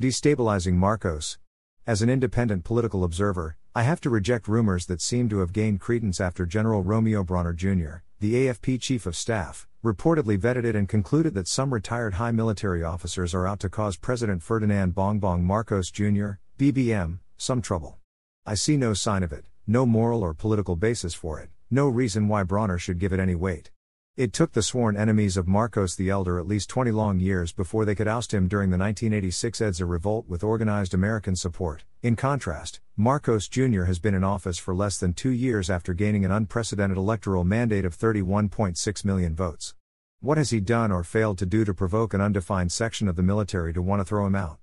Destabilizing Marcos. As an independent political observer, I have to reject rumors that seem to have gained credence after General Romeo Brawner Jr., the AFP Chief of Staff, reportedly vetted it and concluded that some retired high military officers are out to cause President Ferdinand Bongbong Marcos Jr., BBM, some trouble. I see no sign of it, no moral or political basis for it, no reason why Brawner should give it any weight. It took the sworn enemies of Marcos the Elder at least 20 long years before they could oust him during the 1986 Edsa revolt with organized American support. In contrast, Marcos Jr. has been in office for less than two years after gaining an unprecedented electoral mandate of 31.6 million votes. What has he done or failed to do to provoke an undefined section of the military to want to throw him out?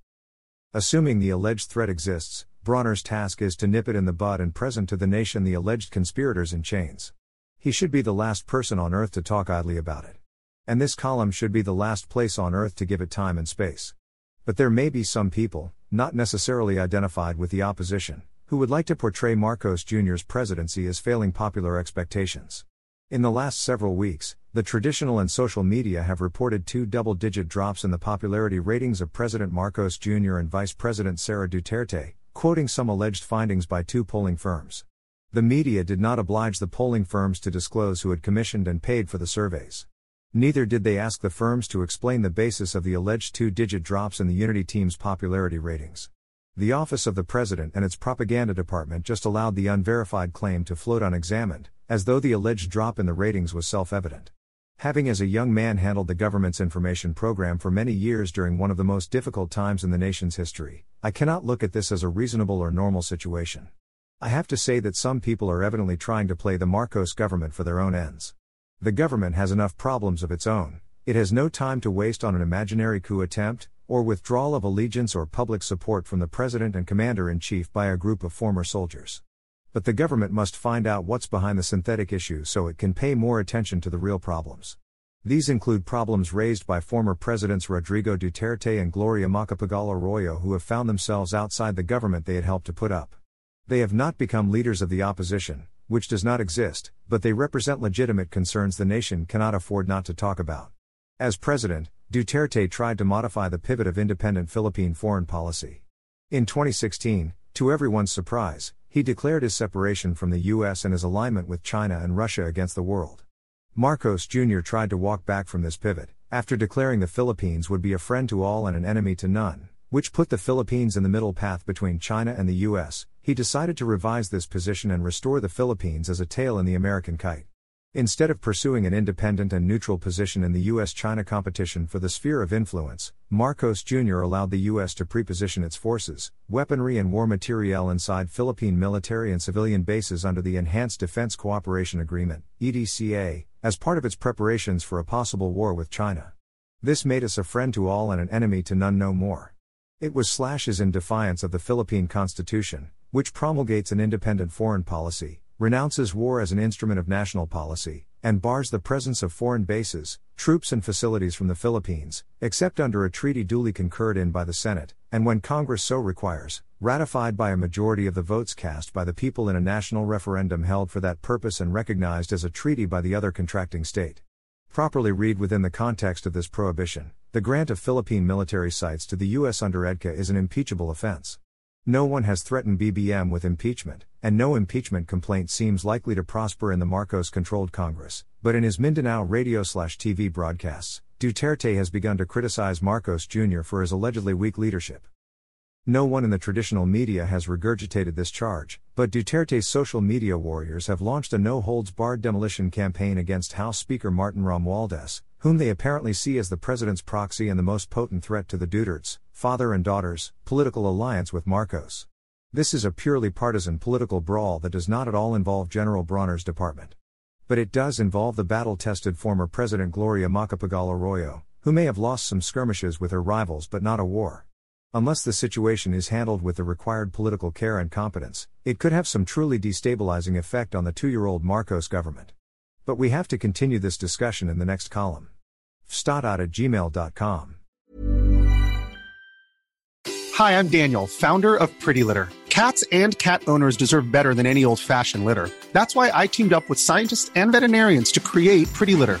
Assuming the alleged threat exists, Brawner's task is to nip it in the bud and present to the nation the alleged conspirators in chains. He should be the last person on earth to talk idly about it. And this column should be the last place on earth to give it time and space. But there may be some people, not necessarily identified with the opposition, who would like to portray Marcos Jr.'s presidency as failing popular expectations. In the last several weeks, the traditional and social media have reported two double digit drops in the popularity ratings of President Marcos Jr. and Vice President Sara Duterte, quoting some alleged findings by two polling firms. The media did not oblige the polling firms to disclose who had commissioned and paid for the surveys. Neither did they ask the firms to explain the basis of the alleged two digit drops in the Unity team's popularity ratings. The Office of the President and its propaganda department just allowed the unverified claim to float unexamined, as though the alleged drop in the ratings was self evident. Having as a young man handled the government's information program for many years during one of the most difficult times in the nation's history, I cannot look at this as a reasonable or normal situation. I have to say that some people are evidently trying to play the Marcos government for their own ends. The government has enough problems of its own, it has no time to waste on an imaginary coup attempt, or withdrawal of allegiance or public support from the President and Commander in Chief by a group of former soldiers. But the government must find out what's behind the synthetic issue so it can pay more attention to the real problems. These include problems raised by former Presidents Rodrigo Duterte and Gloria Macapagal Arroyo who have found themselves outside the government they had helped to put up. They have not become leaders of the opposition, which does not exist, but they represent legitimate concerns the nation cannot afford not to talk about. As president, Duterte tried to modify the pivot of independent Philippine foreign policy. In 2016, to everyone's surprise, he declared his separation from the US and his alignment with China and Russia against the world. Marcos Jr. tried to walk back from this pivot, after declaring the Philippines would be a friend to all and an enemy to none, which put the Philippines in the middle path between China and the US, he decided to revise this position and restore the Philippines as a tail in the American kite. Instead of pursuing an independent and neutral position in the US China competition for the sphere of influence, Marcos Jr. allowed the US to preposition its forces, weaponry, and war materiel inside Philippine military and civilian bases under the Enhanced Defense Cooperation Agreement, EDCA, as part of its preparations for a possible war with China. This made us a friend to all and an enemy to none no more. It was slashes in defiance of the Philippine Constitution, which promulgates an independent foreign policy, renounces war as an instrument of national policy, and bars the presence of foreign bases, troops, and facilities from the Philippines, except under a treaty duly concurred in by the Senate, and when Congress so requires, ratified by a majority of the votes cast by the people in a national referendum held for that purpose and recognized as a treaty by the other contracting state. Properly read within the context of this prohibition, the grant of Philippine military sites to the U.S. under EDCA is an impeachable offense. No one has threatened BBM with impeachment, and no impeachment complaint seems likely to prosper in the Marcos controlled Congress. But in his Mindanao radio slash TV broadcasts, Duterte has begun to criticize Marcos Jr. for his allegedly weak leadership. No one in the traditional media has regurgitated this charge, but Duterte's social media warriors have launched a no holds barred demolition campaign against House Speaker Martin Romualdez, whom they apparently see as the president's proxy and the most potent threat to the Dutertes, father and daughters, political alliance with Marcos. This is a purely partisan political brawl that does not at all involve General Brawner's department. But it does involve the battle tested former President Gloria Macapagal Arroyo, who may have lost some skirmishes with her rivals but not a war. Unless the situation is handled with the required political care and competence, it could have some truly destabilizing effect on the two year old Marcos government. But we have to continue this discussion in the next column. fstat at gmail.com. Hi, I'm Daniel, founder of Pretty Litter. Cats and cat owners deserve better than any old fashioned litter. That's why I teamed up with scientists and veterinarians to create Pretty Litter.